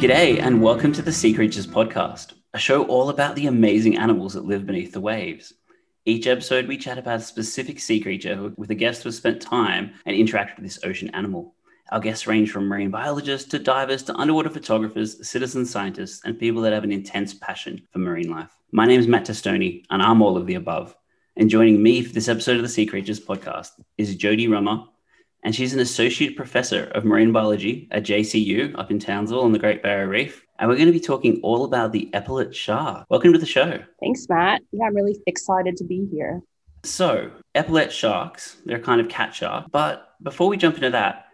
G'day, and welcome to the Sea Creatures podcast, a show all about the amazing animals that live beneath the waves. Each episode, we chat about a specific sea creature with a guest who has spent time and interacted with this ocean animal. Our guests range from marine biologists to divers to underwater photographers, citizen scientists, and people that have an intense passion for marine life. My name is Matt Testoni, and I'm all of the above. And joining me for this episode of the Sea Creatures podcast is Jodie Rummer, and she's an associate professor of marine biology at JCU up in Townsville on the Great Barrier Reef. And we're going to be talking all about the epaulet shark. Welcome to the show. Thanks, Matt. Yeah, I'm really excited to be here. So, epaulet sharks, they're a kind of cat shark. But before we jump into that,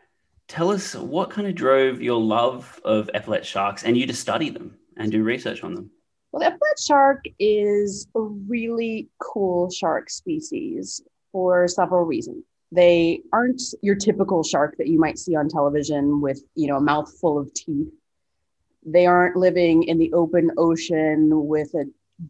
tell us what kind of drove your love of epaulet sharks and you to study them and do research on them? Well, the epaulet shark is a really cool shark species for several reasons. They aren't your typical shark that you might see on television with you know a mouth full of teeth. They aren't living in the open ocean with a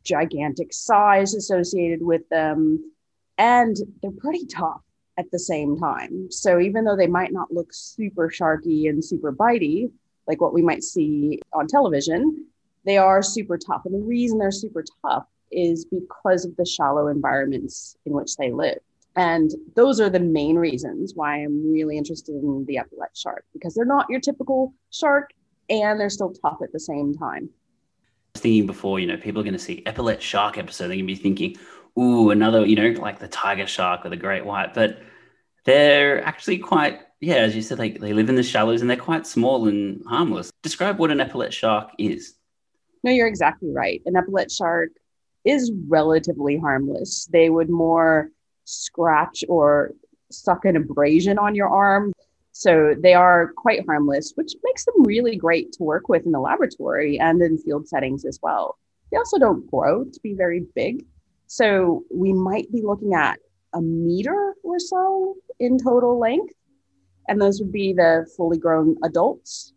gigantic size associated with them and they're pretty tough at the same time. So even though they might not look super sharky and super bitey like what we might see on television they are super tough. And the reason they're super tough is because of the shallow environments in which they live. And those are the main reasons why I'm really interested in the epaulet shark because they're not your typical shark and they're still tough at the same time. I was thinking before, you know, people are going to see epaulet shark episode, they're going to be thinking, ooh, another, you know, like the tiger shark or the great white. But they're actually quite, yeah, as you said, they, they live in the shallows and they're quite small and harmless. Describe what an epaulet shark is. No, you're exactly right. An epaulet shark is relatively harmless. They would more scratch or suck an abrasion on your arm. So they are quite harmless, which makes them really great to work with in the laboratory and in field settings as well. They also don't grow to be very big. So we might be looking at a meter or so in total length. And those would be the fully grown adults.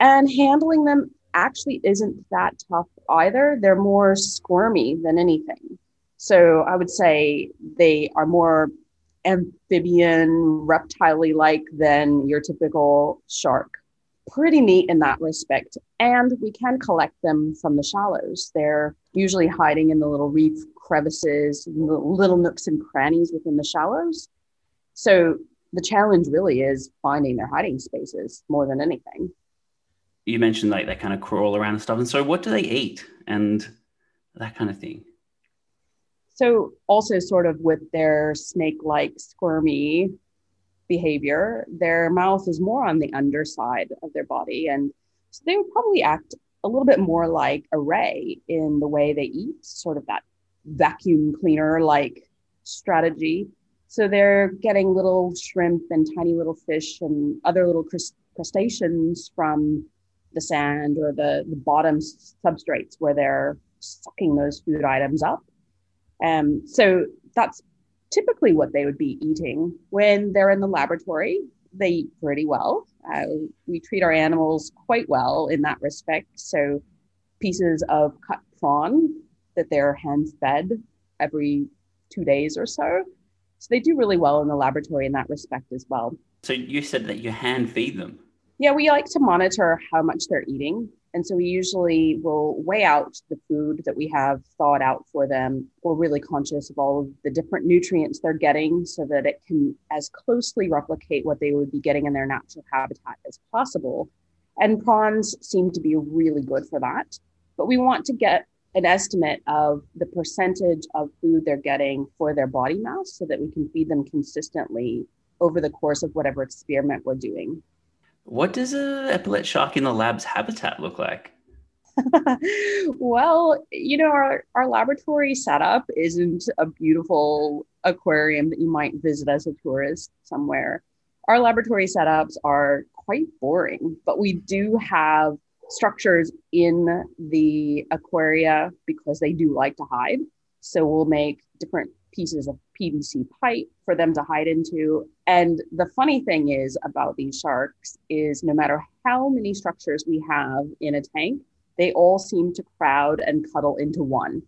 And handling them actually isn't that tough either. They're more squirmy than anything. So I would say they are more amphibian, reptile like than your typical shark. Pretty neat in that respect. And we can collect them from the shallows. They're usually hiding in the little reef crevices, little nooks and crannies within the shallows. So the challenge really is finding their hiding spaces more than anything. You mentioned like they kind of crawl around and stuff. And so what do they eat and that kind of thing? So, also, sort of with their snake like squirmy behavior, their mouth is more on the underside of their body. And so they would probably act a little bit more like a ray in the way they eat, sort of that vacuum cleaner like strategy. So they're getting little shrimp and tiny little fish and other little crustaceans from the sand or the, the bottom substrates where they're sucking those food items up. Um, so that's typically what they would be eating when they're in the laboratory. They eat pretty well. Uh, we treat our animals quite well in that respect. So pieces of cut prawn that they're hand fed every two days or so. So they do really well in the laboratory in that respect as well. So you said that you hand feed them. Yeah, we like to monitor how much they're eating. And so we usually will weigh out the food that we have thawed out for them. We're really conscious of all of the different nutrients they're getting so that it can as closely replicate what they would be getting in their natural habitat as possible. And prawns seem to be really good for that. But we want to get an estimate of the percentage of food they're getting for their body mass so that we can feed them consistently over the course of whatever experiment we're doing. What does a epaulet shark in the lab's habitat look like? well, you know, our, our laboratory setup isn't a beautiful aquarium that you might visit as a tourist somewhere. Our laboratory setups are quite boring, but we do have structures in the aquaria because they do like to hide. So we'll make different pieces of PVC pipe for them to hide into. And the funny thing is about these sharks is no matter how many structures we have in a tank, they all seem to crowd and cuddle into one.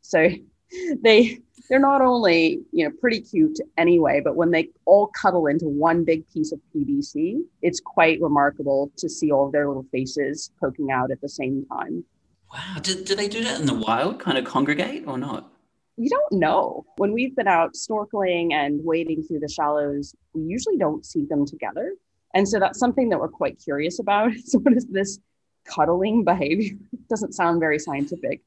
So they they're not only you know pretty cute anyway, but when they all cuddle into one big piece of PVC, it's quite remarkable to see all of their little faces poking out at the same time. Wow, do, do they do that in the wild? Kind of congregate or not? We don't know. When we've been out snorkeling and wading through the shallows, we usually don't see them together. And so that's something that we're quite curious about. So, what is this cuddling behavior? It doesn't sound very scientific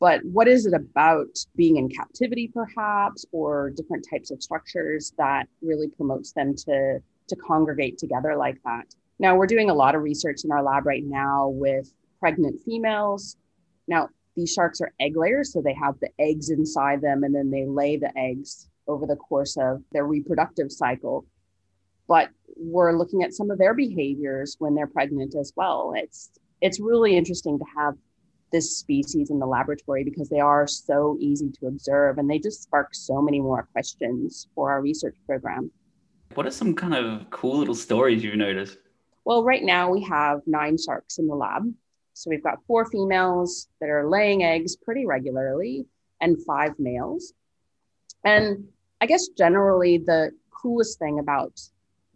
but what is it about being in captivity perhaps or different types of structures that really promotes them to to congregate together like that now we're doing a lot of research in our lab right now with pregnant females now these sharks are egg layers so they have the eggs inside them and then they lay the eggs over the course of their reproductive cycle but we're looking at some of their behaviors when they're pregnant as well it's it's really interesting to have this species in the laboratory because they are so easy to observe and they just spark so many more questions for our research program. What are some kind of cool little stories you've noticed? Well, right now we have nine sharks in the lab. So we've got four females that are laying eggs pretty regularly and five males. And I guess generally the coolest thing about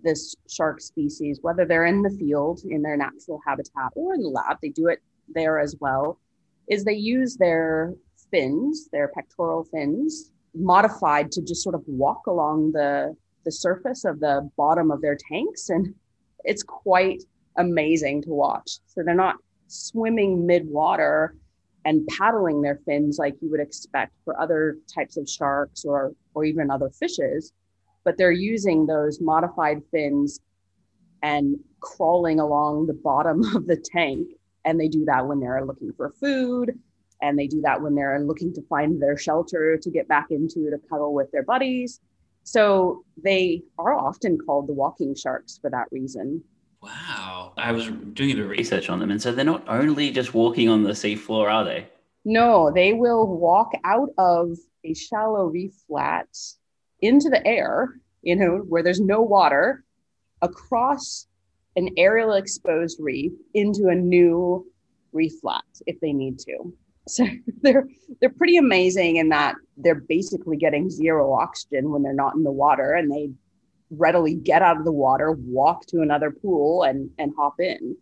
this shark species, whether they're in the field in their natural habitat or in the lab, they do it there as well, is they use their fins, their pectoral fins, modified to just sort of walk along the the surface of the bottom of their tanks and it's quite amazing to watch. So they're not swimming mid-water and paddling their fins like you would expect for other types of sharks or or even other fishes, but they're using those modified fins and crawling along the bottom of the tank and they do that when they're looking for food. And they do that when they're looking to find their shelter to get back into to cuddle with their buddies. So they are often called the walking sharks for that reason. Wow. I was doing a bit of research on them. And so they're not only just walking on the seafloor, are they? No, they will walk out of a shallow reef flat into the air, you know, where there's no water, across an aerial exposed reef into a new reef flat if they need to. So they're they're pretty amazing in that they're basically getting zero oxygen when they're not in the water and they readily get out of the water, walk to another pool and and hop in.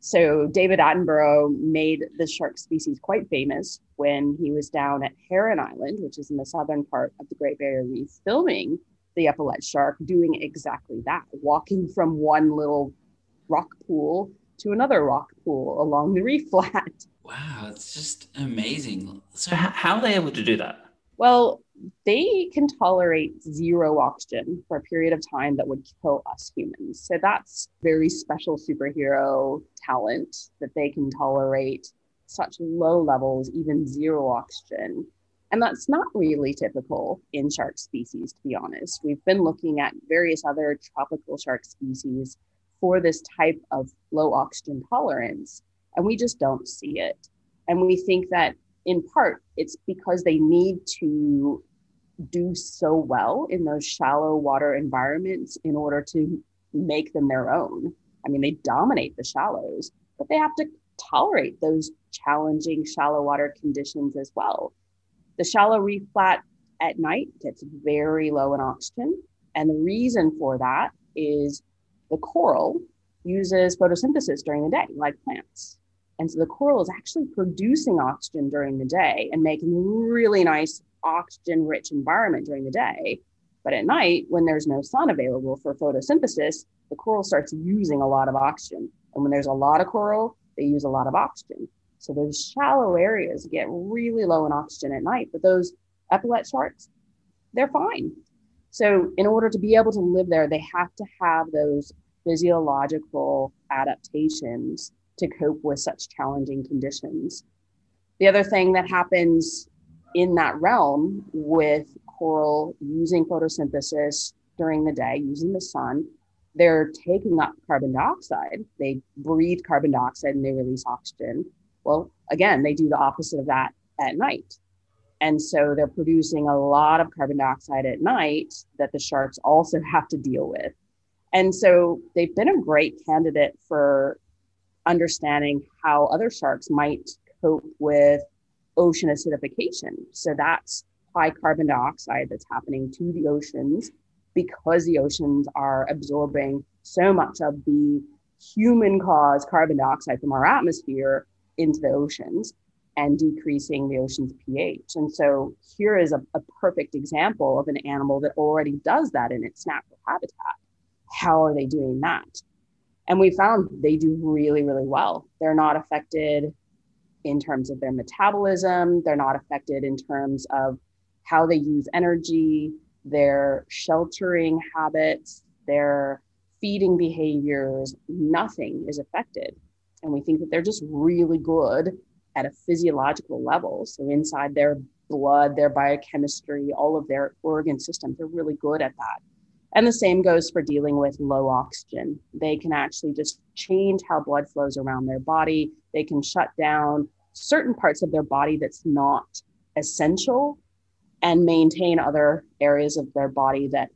So David Attenborough made the shark species quite famous when he was down at Heron Island, which is in the southern part of the Great Barrier Reef, filming the epaulet shark doing exactly that, walking from one little rock pool to another rock pool along the reef flat. Wow, it's just amazing. So, how are they able to do that? Well, they can tolerate zero oxygen for a period of time that would kill us humans. So, that's very special superhero talent that they can tolerate such low levels, even zero oxygen. And that's not really typical in shark species, to be honest. We've been looking at various other tropical shark species for this type of low oxygen tolerance, and we just don't see it. And we think that in part it's because they need to do so well in those shallow water environments in order to make them their own. I mean, they dominate the shallows, but they have to tolerate those challenging shallow water conditions as well. The shallow reef flat at night gets very low in oxygen. And the reason for that is the coral uses photosynthesis during the day, like plants. And so the coral is actually producing oxygen during the day and making really nice oxygen rich environment during the day. But at night, when there's no sun available for photosynthesis, the coral starts using a lot of oxygen. And when there's a lot of coral, they use a lot of oxygen. So those shallow areas get really low in oxygen at night, but those epaulet sharks, they're fine. So, in order to be able to live there, they have to have those physiological adaptations to cope with such challenging conditions. The other thing that happens in that realm with coral using photosynthesis during the day, using the sun, they're taking up carbon dioxide. They breathe carbon dioxide and they release oxygen. Well, again, they do the opposite of that at night. And so they're producing a lot of carbon dioxide at night that the sharks also have to deal with. And so they've been a great candidate for understanding how other sharks might cope with ocean acidification. So that's high carbon dioxide that's happening to the oceans because the oceans are absorbing so much of the human caused carbon dioxide from our atmosphere into the oceans and decreasing the ocean's pH. And so here is a, a, perfect example of an animal that already does that in its natural habitat. How are they doing that? And we found they do really, really well. They're not affected in terms of their metabolism, they're not affected in terms of how they use energy, their sheltering habits, their feeding behaviors, nothing is affected. And we think that they're just really good at a physiological level. So, inside their blood, their biochemistry, all of their organ systems, they're really good at that. And the same goes for dealing with low oxygen. They can actually just change how blood flows around their body. They can shut down certain parts of their body that's not essential and maintain other areas of their body that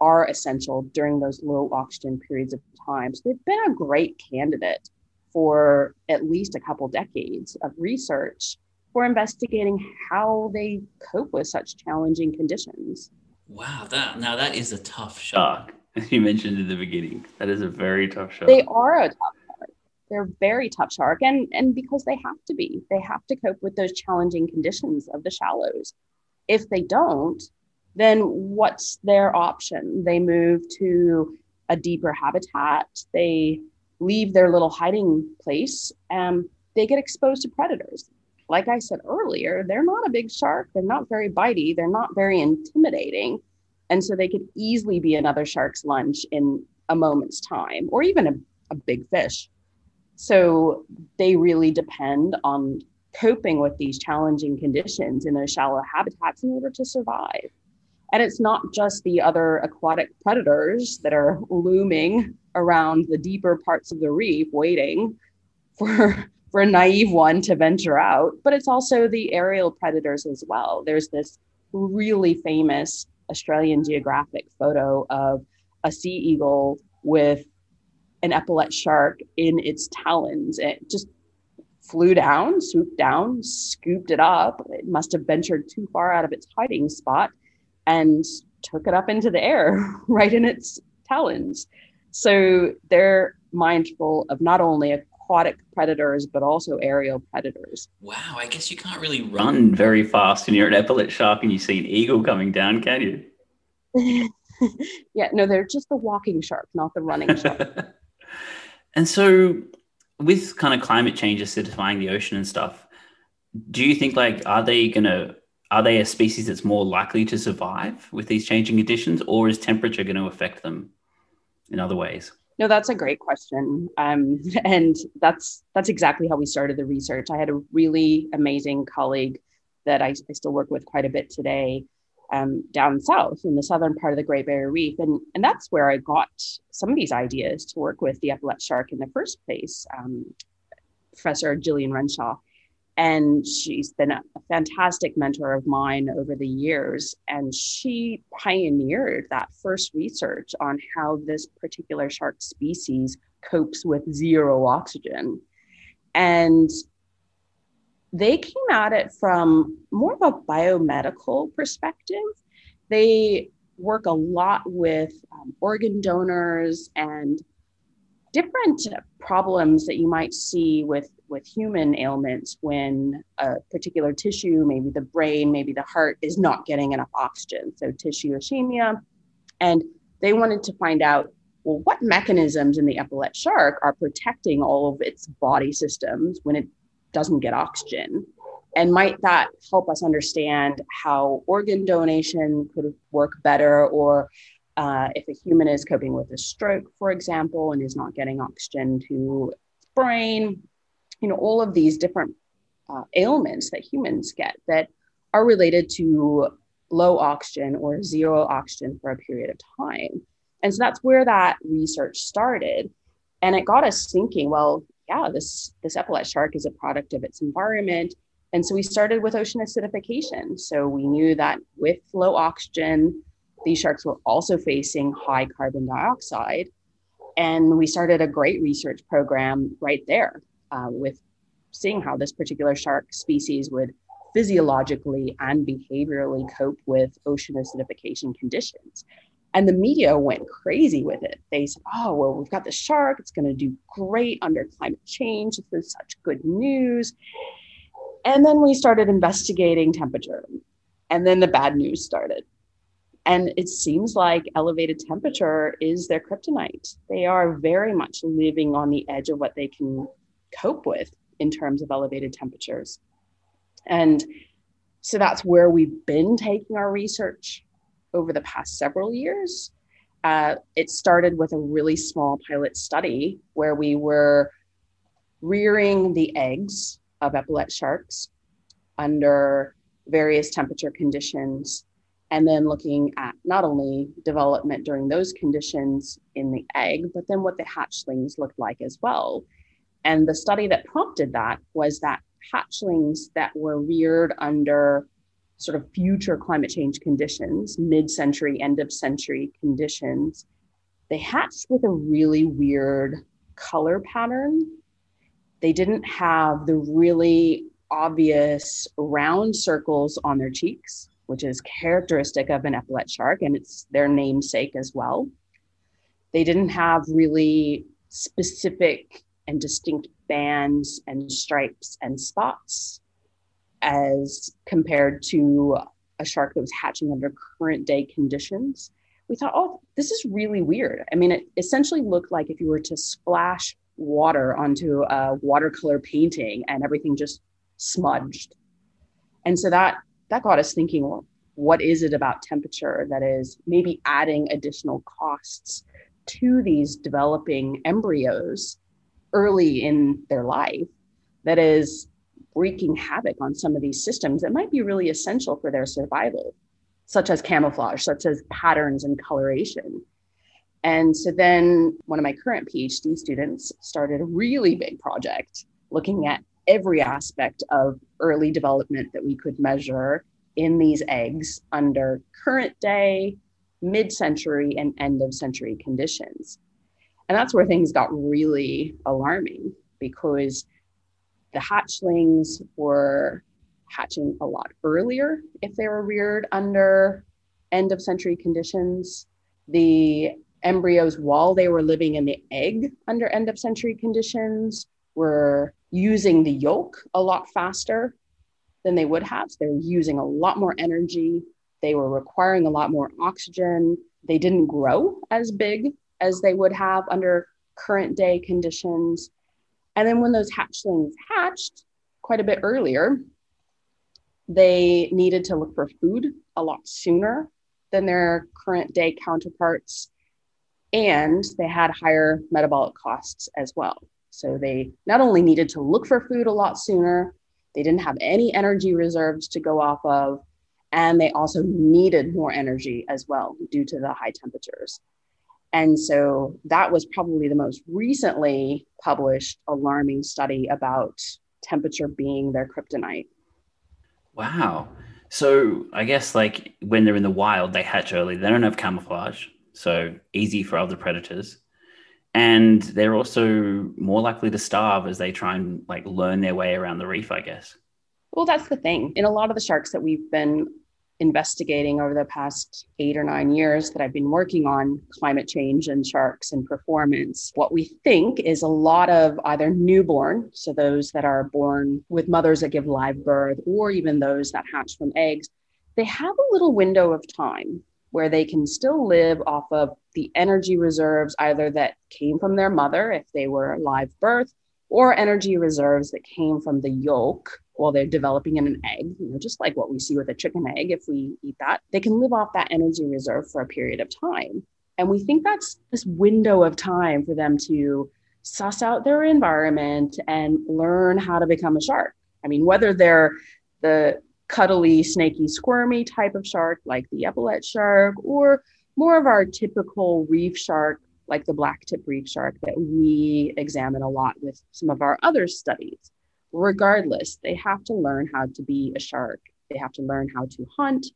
are essential during those low oxygen periods of time. So they've been a great candidate for at least a couple decades of research for investigating how they cope with such challenging conditions. Wow, that now that is a tough shark, as you mentioned in the beginning. That is a very tough shark. They are a tough shark. They're very tough shark, and and because they have to be, they have to cope with those challenging conditions of the shallows. If they don't, then what's their option? They move to a deeper habitat. They leave their little hiding place and they get exposed to predators. Like I said earlier, they're not a big shark. They're not very bitey. They're not very intimidating. And so they could easily be another shark's lunch in a moment's time or even a, a big fish. So they really depend on coping with these challenging conditions in those shallow habitats in order to survive. And it's not just the other aquatic predators that are looming around the deeper parts of the reef waiting for for a naive one to venture out, but it's also the aerial predators as well. There's this really famous Australian geographic photo of a sea eagle with an epaulet shark in its talons. It just flew down, swooped down, scooped it up. It must have ventured too far out of its hiding spot and took it up into the air right in its talons. So they're mindful of not only aquatic predators, but also aerial predators. Wow, I guess you can't really run very fast when you're an epaulet shark and you see an eagle coming down, can you? yeah, no, they're just the walking shark, not the running shark. and so, with kind of climate change acidifying the ocean and stuff, do you think like are they to are they a species that's more likely to survive with these changing conditions, or is temperature going to affect them in other ways? No, that's a great question, um, and that's that's exactly how we started the research. I had a really amazing colleague that I, I still work with quite a bit today, um, down south in the southern part of the Great Barrier Reef, and and that's where I got some of these ideas to work with the epaulet shark in the first place. Um, Professor Gillian Renshaw and she's been a, fantastic mentor of mine over the years. And she pioneered that first research on how this particular shark species copes with zero oxygen. And they came at it from more of a biomedical perspective. They work a lot with um, organ donors and different problems that you might see with with human ailments when a particular tissue, maybe the brain, maybe the heart, is not getting enough oxygen. So tissue ischemia. And they wanted to find out well, what mechanisms in the epaulet shark are protecting all of its body systems when it doesn't get oxygen? And might that help us understand how organ donation could work better or uh, if a human is coping with a stroke, for example, and is not getting oxygen to brain, you know, all of these different uh, ailments that humans get that are related to low oxygen or zero oxygen for a period of time. And so that's where that research started. And it got us thinking, well, yeah, this, this epaulet shark is a product of its environment. And so we started with ocean acidification. So we knew that with low oxygen, these sharks were also facing high carbon dioxide. And we started a great research program right there uh, with seeing how this particular shark species would physiologically and behaviorally cope with ocean acidification conditions. And the media went crazy with it. They said, oh, well, we've got the shark. It's going to do great under climate change. This is such good news. And then we started investigating temperature. And then the bad news started. And it seems like elevated temperature is their kryptonite. They are very much living on the edge of what they can cope with in terms of elevated temperatures. And so that's where we've been taking our research over the past several years. Uh, it started with a really small pilot study where we were rearing the eggs of epaulet sharks under various temperature conditions and then looking at not only development during those conditions in the egg, but then what the hatchlings looked like as well. And the study that prompted that was that hatchlings that were reared under sort of future climate change conditions, mid century, end of century conditions, they hatched with a really weird color pattern. They didn't have the really obvious round circles on their cheeks, which is characteristic of an epaulet shark, and it's their namesake as well. They didn't have really specific and distinct bands and stripes and spots as compared to a shark that was hatching under current day conditions. We thought, oh, this is really weird. I mean, it essentially looked like if you were to splash water onto a watercolor painting and everything just smudged. And so that that got us thinking, well, what is it about temperature that is maybe adding additional costs to these developing embryos early in their life that is wreaking havoc on some of these systems that might be really essential for their survival, such as camouflage, such as patterns and coloration. And so then one of my current PhD students started a really big project looking at every aspect of early development that we could measure in these eggs under current day, mid century, and end of century conditions. And that's where things got really alarming because the hatchlings were hatching a lot earlier if they were reared under end of century conditions. The embryos, while they were living in the egg under end of century conditions, were using the yolk a lot faster than they would have. So they were using a lot more energy. They were requiring a lot more oxygen. They didn't grow as big as they would have under current day conditions. And then when those hatchlings hatched quite a bit earlier, they needed to look for food a lot sooner than their current day counterparts. And they had higher metabolic costs as well. So they not only needed to look for food a lot sooner, they didn't have any energy reserves to go off of, and they also needed more energy as well due to the high temperatures. And so that was probably the most recently published alarming study about temperature being their kryptonite. Wow. So I guess like when they're in the wild, they hatch early. They don't have camouflage, so easy for other predators and they're also more likely to starve as they try and like learn their way around the reef i guess well that's the thing in a lot of the sharks that we've been investigating over the past eight or nine years that I've been working on climate change and sharks and performance, what we think is a lot of either newborn, so those that are born with mothers that give live birth, or even those that hatch from eggs, they have a little window of time where they can still live off of the energy reserves, either that came from their mother if they were live birth, or energy reserves that came from the yolk while they're developing in an egg, you know, just like what we see with a chicken egg, if we eat that, they can live off that energy reserve for a period of time. And we think that's this window of time for them to suss out their environment and learn how to become a shark. I mean, whether they're the cuddly, snaky, squirmy type of shark like the epaulet shark, or more of our typical reef shark like the black tip reef shark that we examine a lot with some of our other studies. Regardless, they have to learn how to be a shark. They have to learn how to hunt.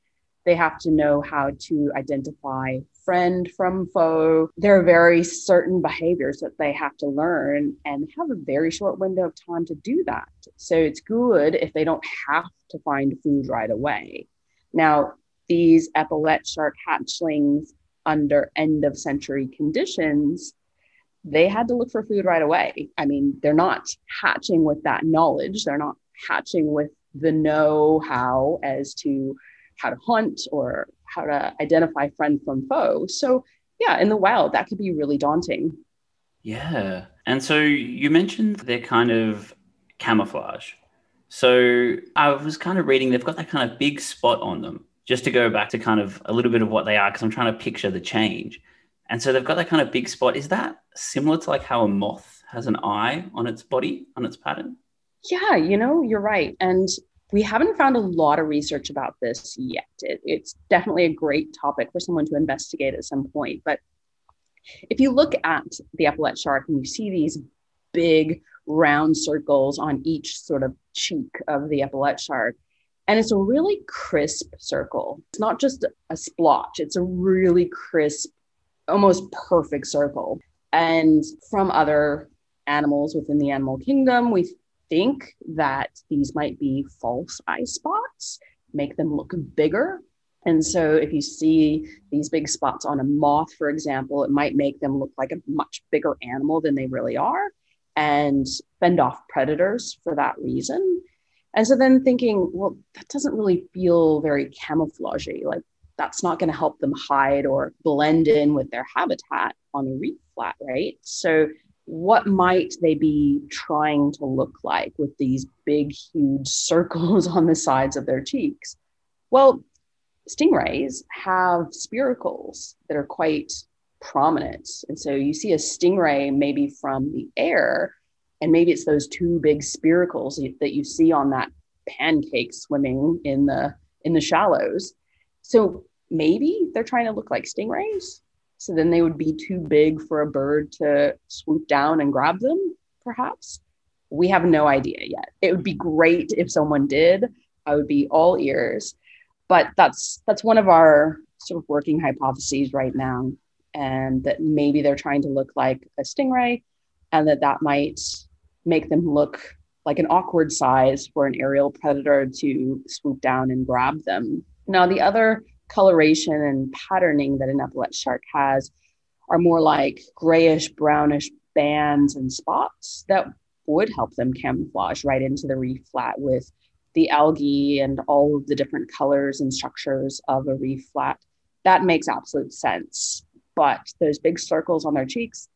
They have to know how to identify friend from foe. There are very certain behaviors that they have to learn and have a very short window of time to do that. So it's good if they don't have to find food right away. Now, these epaulet shark hatchlings under end of century conditions, they had to look for food right away. I mean, they're not hatching with that knowledge, they're not hatching with the know how as to how to hunt or how to identify friend from foe. So, yeah, in the wild, that could be really daunting. Yeah. And so you mentioned they're kind of camouflage. So I was kind of reading, they've got that kind of big spot on them. Just to go back to kind of a little bit of what they are, because I'm trying to picture the change. And so they've got that kind of big spot. Is that similar to like how a moth has an eye on its body, on its pattern? Yeah, you know, you're right. And we haven't found a lot of research about this yet. It, it's definitely a great topic for someone to investigate at some point. But if you look at the epaulet shark and you see these big round circles on each sort of cheek of the epaulet shark, and it's a really crisp circle. It's not just a splotch, it's a really crisp, almost perfect circle. And from other animals within the animal kingdom, we think that these might be false eye spots, make them look bigger. And so, if you see these big spots on a moth, for example, it might make them look like a much bigger animal than they really are and fend off predators for that reason. And so, then thinking, well, that doesn't really feel very camouflagey. Like, that's not going to help them hide or blend in with their habitat on a reef flat, right? So, what might they be trying to look like with these big, huge circles on the sides of their cheeks? Well, stingrays have spiracles that are quite prominent. And so you see a stingray maybe from the air, and maybe it's those two big spiracles that you see on that pancake swimming in the in the shallows. So maybe they're trying to look like stingrays so then they would be too big for a bird to swoop down and grab them, perhaps. We have no idea yet. It would be great if someone did. I would be all ears. But that's that's one of our sort of working hypotheses right now, and that maybe they're trying to look like a stingray, and that that might make them look like an awkward size for an aerial predator to swoop down and grab them. Now, the other coloration and patterning that an epaulet shark has are more like grayish brownish bands and spots that would help them camouflage right into the reef flat with the algae and all of the different colors and structures of a reef flat. That makes absolute sense. But those big circles on their cheeks,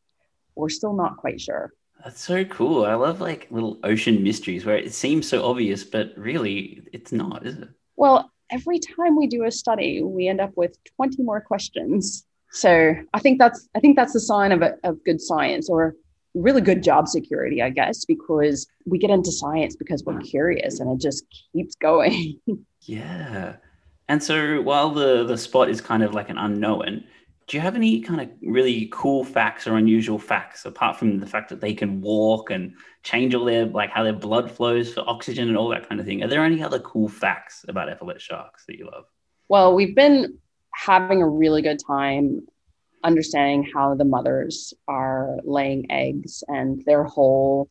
we're still not quite sure. That's so cool. I love like little ocean mysteries where it seems so obvious, but really it's not, is it? Well, every time we do a study, we end up with 20 more questions. So I think that's I think that's a sign of, a, of good science or really good job security, I guess, because we get into science because we're curious and it just keeps going. yeah. And so while the the spot is kind of like an unknown, do you have any kind of really cool facts or unusual facts apart from the fact that they can walk and change all their like how their blood flows for oxygen and all that kind of thing are there any other cool facts about epaulet sharks that you love well we've been having a really good time understanding how the mothers are laying eggs and their whole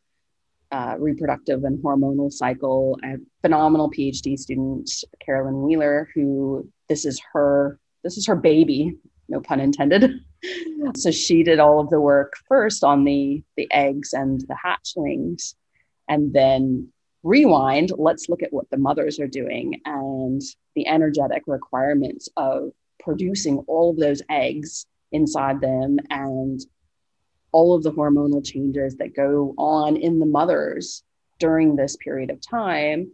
uh, reproductive and hormonal cycle. a phenomenal PhD student, Carolyn Wheeler, who this is her this is her baby no pun intended. so she did all of the work first on the the eggs and the hatchlings, and then rewind. Let's look at what the mothers are doing and the energetic requirements of producing all of those eggs inside them and all of the hormonal changes that go on in the mothers during this period of time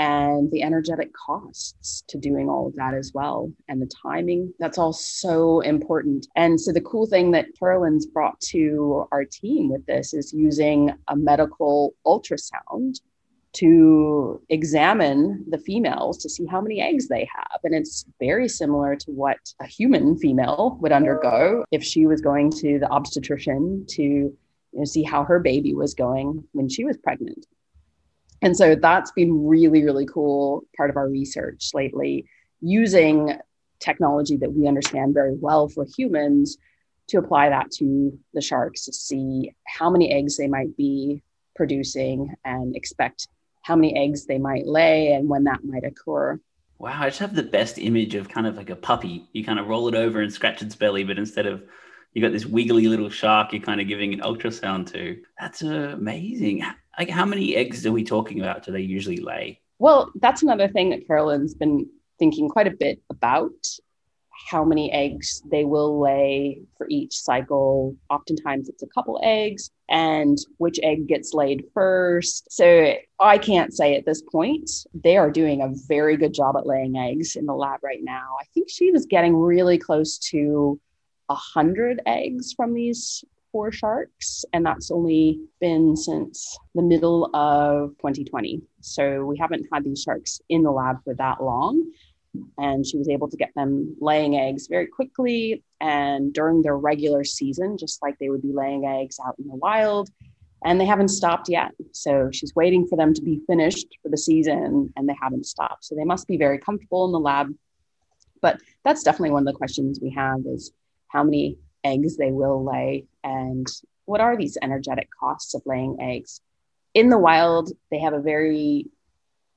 and the energetic costs to doing all of that as well and the timing that's all so important. And so the cool thing that carolyn's brought to our team with this is using a medical ultrasound to examine the females to see how many eggs they have. And it's very similar to what a human female would undergo if she was going to the obstetrician to you know, see how her baby was going when she was pregnant and so that's been really, really cool part of our research lately, using technology that we understand very well for humans to apply that to the sharks to see how many eggs they might be producing and expect how many eggs they might lay and when that might occur. Wow, I just have the best image of kind of like a puppy. You kind of roll it over and scratch its belly, but instead of you got this wiggly little shark you're kind of giving an ultrasound to. That's amazing. Like, how many eggs are we talking about? Do they usually lay? Well, that's another thing that Carolyn's been thinking quite a bit about how many eggs they will lay for each cycle. Oftentimes it's a couple eggs and which egg gets laid first. So I can't say at this point. They are doing a very good job at laying eggs in the lab right now. I think she was getting really close to a hundred eggs from these four sharks, and that's only been since the middle of 2020. So we haven't had these sharks in the lab for that long and she was able to get them laying eggs very quickly and during their regular season, just like they would be laying eggs out in the wild. And they haven't stopped yet. So she's waiting for them to be finished for the season and they haven't stopped. So they must be very comfortable in the lab. But that's definitely one of the questions we have is how many eggs they will lay and what are these energetic costs of laying eggs. In the wild, they have a very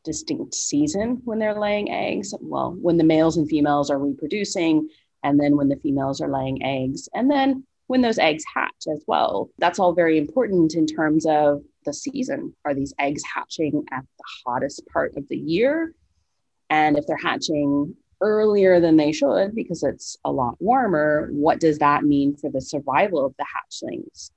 distinct season when they're laying eggs. Well, when the males and females are reproducing, and then when the females are laying eggs, and then when those eggs hatch as well. That's all very important in terms of the season. Are these eggs hatching at the hottest part of the year? And if they're hatching earlier than they should because it's a lot warmer, what does that mean for the survival of the hatchlings?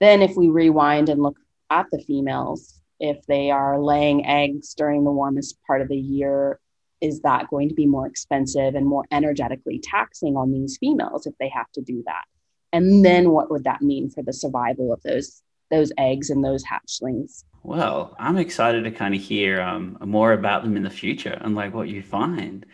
Then, if we rewind and look at the females, if they are laying eggs during the warmest part of the year is that going to be more expensive and more energetically taxing on these females if they have to do that? And then what would that mean for the survival of those those eggs and those hatchlings? Well i'm excited to kind of hear um, more about them in the future and like what you find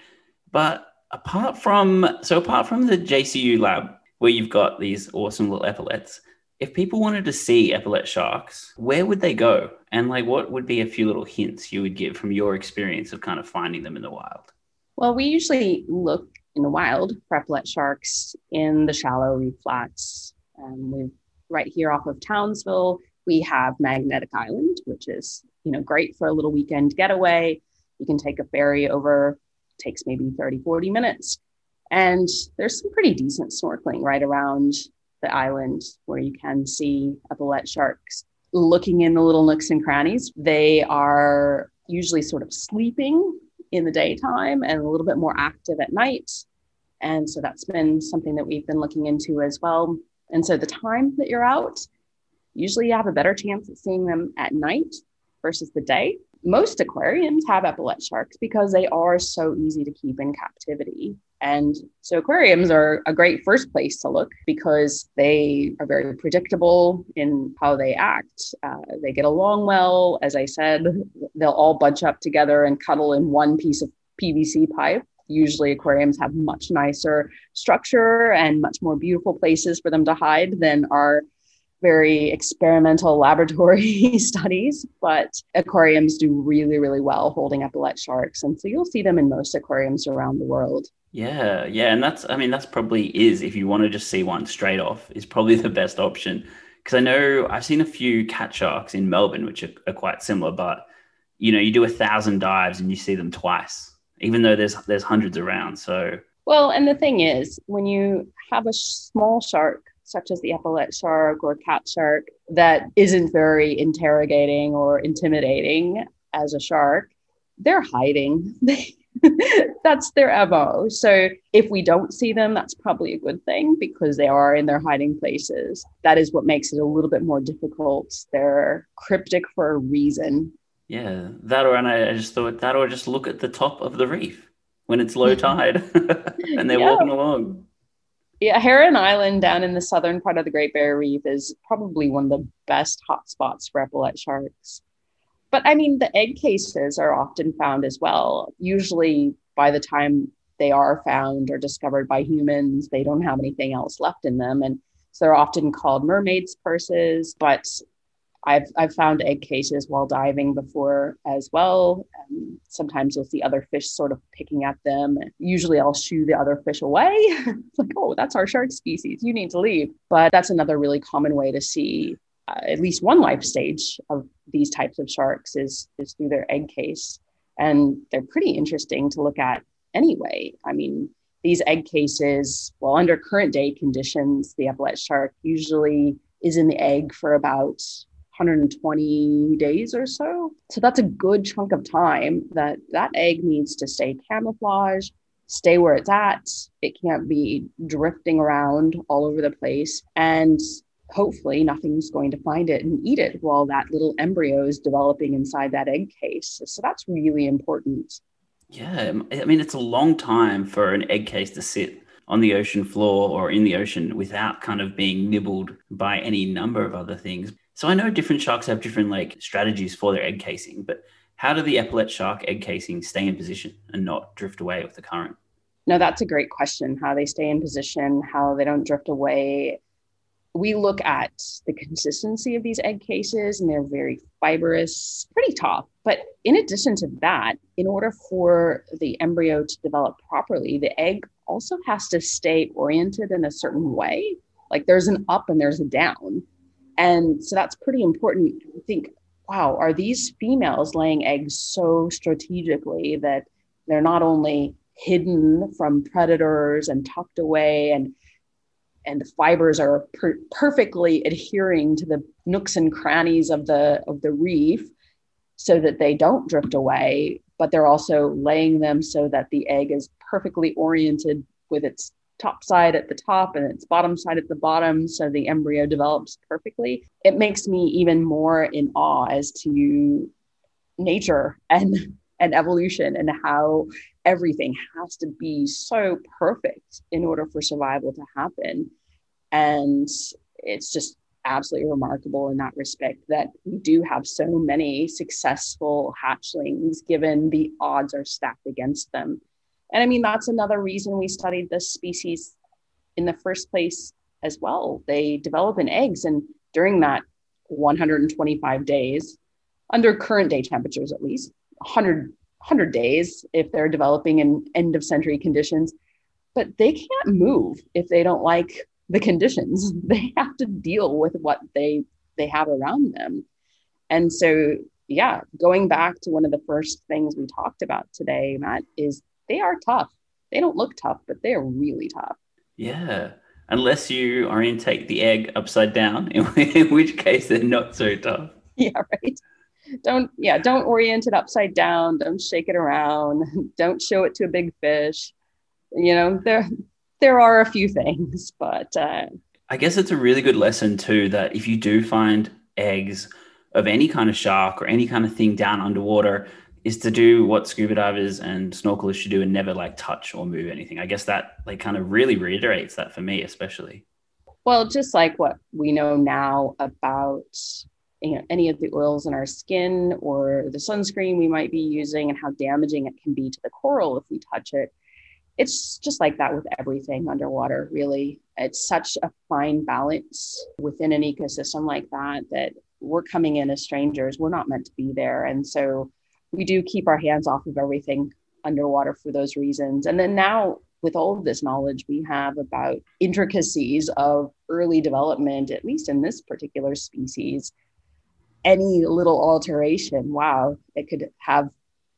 but apart from so apart from the jcu lab where you've got these awesome little epaulets if people wanted to see epaulet sharks, where would they go? And like, what would be a few little hints you would give from your experience of kind of finding them in the wild? Well, we usually look in the wild for epaulet sharks in the shallow reef flats. Um, we right here off of Townsville, we have Magnetic Island, which is you know great for a little weekend getaway. You can take a ferry over, takes maybe 30, 40 minutes. And there's some pretty decent snorkeling right around the island where you can see epaulet sharks looking in the little nooks and crannies. They are usually sort of sleeping in the daytime and a little bit more active at night. And so that's been something that we've been looking into as well. And so the time that you're out, usually you have a better chance at seeing them at night versus the day most aquariums have epaulet sharks because they are so easy to keep in captivity. And so aquariums are a great first place to look because they are very predictable in how they act. Uh, they get along well. As I said, they'll all bunch up together and cuddle in one piece of PVC pipe. Usually, aquariums have much nicer structure and much more beautiful places for them to hide than our very experimental laboratory studies, but aquariums do really, really well holding epaulet sharks. And so you'll see them in most aquariums around the world. Yeah, yeah. And that's, I mean, that's probably is, if you want to just see one straight off, is probably the best option. Because I know I've seen a few cat sharks in Melbourne, which are, are quite similar, but you know, you do a thousand dives and you see them twice, even though there's there's hundreds around. So well, and the thing is, when you have a small shark such as the epaulet shark or cat shark, that isn't very interrogating or intimidating as a shark, they're hiding. that's their MO. So if we don't see them, that's probably a good thing because they are in their hiding places. That is what makes it a little bit more difficult. They're cryptic for a reason. Yeah, that or and I just thought that or just look at the top of the reef when it's low tide and they're yeah. walking along yeah, Heron Island down in the southern part of the Great Barrier Reef is probably one of the best hotspots for epaulet sharks. But I mean, the egg cases are often found as well. Usually, by the time they are found or discovered by humans, they don't have anything else left in them. And so they're often called mermaid's purses. But I've, I've found egg cases while diving before as well. Um, sometimes you'll see other fish sort of picking at them. Usually I'll shoo the other fish away. like, oh, that's our shark species. You need to leave. But that's another really common way to see uh, at least one life stage of these types of sharks is, is through their egg case. And they're pretty interesting to look at anyway. I mean, these egg cases, well, under current day conditions, the epaulet shark usually is in the egg for about 120 days or so. So that's a good chunk of time that that egg needs to stay camouflaged, stay where it's at. It can't be drifting around all over the place. And hopefully nothing's going to find it and eat it while that little embryo is developing inside that egg case. So that's really important. Yeah, um, I mean, it's a long time for an egg case to sit on the ocean floor or in the ocean without kind of being nibbled by any number of other things. So I know different sharks have different like strategies for their egg casing, but how do the epaulet shark egg casing stay in position and not drift away with the current? No, that's a great question. How they stay in position, how they don't drift away we look at the consistency of these egg cases and they're very fibrous, pretty tough. But in addition to that, in order for the embryo to develop properly, the egg also has to stay oriented in a certain way. Like there's an up and there's a down. And so that's pretty important. I think, wow, are these females laying eggs so strategically that they're not only hidden from predators and tucked away and and the fibers are per- perfectly adhering to the nooks and crannies of the of the reef so that they don't drift away but they're also laying them so that the egg is perfectly oriented with its top side at the top and its bottom side at the bottom so the embryo develops perfectly it makes me even more in awe as to nature and and evolution and how everything has to be so perfect in order for survival to happen. And it's just absolutely remarkable in that respect that we do have so many successful hatchlings given the odds are stacked against them. And I mean, that's another reason we studied this species in the first place as well. They develop in eggs, and during that 125 days, under current day temperatures at least, 100 100 days if they're developing in end of century conditions. But they can't move if they don't like the conditions. They have to deal with what they they have around them. And so yeah going back to one of the first things we talked about today matt is they are tough. They don't look tough but they are really tough. Yeah. Unless you orientate the egg upside down in which case they're not so tough. Yeah right. Don't yeah don't orient it upside down. Don't shake it around. Don't show it to a big fish. You know there there are a few things but uh, i guess it's a really good lesson too that if you do find eggs of any kind of shark or any kind of thing down underwater is to do what scuba divers and snorkelers should do and never like touch or move anything i guess that like kind of really reiterates that for me especially well just like what we know now about you know, any of the oils in our skin or the sunscreen we might be using and how damaging it can be to the coral if we touch it. It's just like that with everything underwater, really. It's such a fine balance within an ecosystem like that that we're coming in as strangers. We're not meant to be there. And so we do keep our hands off of everything underwater for those reasons. And then now, with all of this knowledge we have about intricacies of early development, at least in this particular species, any little alteration, wow, it could have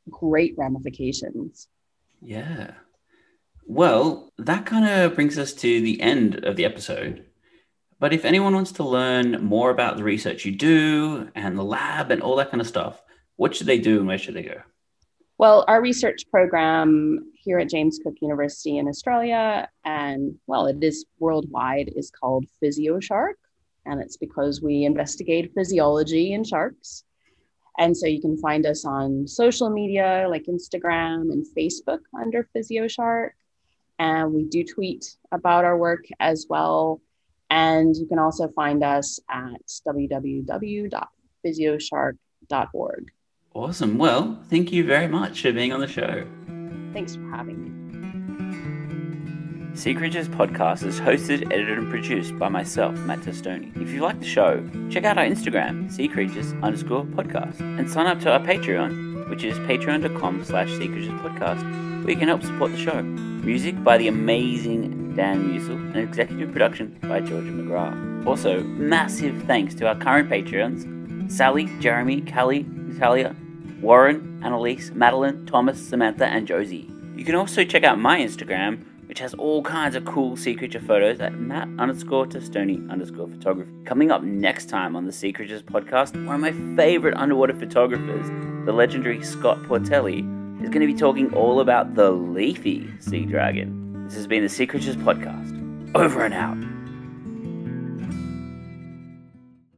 great ramifications. Yeah. Well, that kind of brings us to the end of the episode. But if anyone wants to learn more about the research you do and the lab and all that kind of stuff, what should they do and where should they go? Well, our research program here at James Cook University in Australia, and well, it is worldwide, is called PhysioShark and it's because we investigate physiology in sharks. And so you can find us on social media like Instagram and Facebook under PhysioShark. And we do tweet about our work as well. And you can also find us at www.physioshark.org. Awesome. Well, thank you very much for being on the show. Thanks for having me. Sea Creatures podcast is hosted, edited, and produced by myself, Matt Testoni. If you like the show, check out our Instagram, Sea Creatures underscore podcast, and sign up to our Patreon, which is patreon.com slash podcast, where you can help support the show. Music by the amazing Dan Musil and executive production by Georgia McGrath. Also, massive thanks to our current Patreons, Sally, Jeremy, Callie, Natalia, Warren, Annalise, Madeline, Thomas, Samantha, and Josie. You can also check out my Instagram, which has all kinds of cool sea creature photos at Matt underscore Testoni underscore photography. Coming up next time on the Sea Creatures podcast, one of my favorite underwater photographers, the legendary Scott Portelli, is going to be talking all about the leafy sea dragon. This has been the Sea Creatures podcast. Over and out.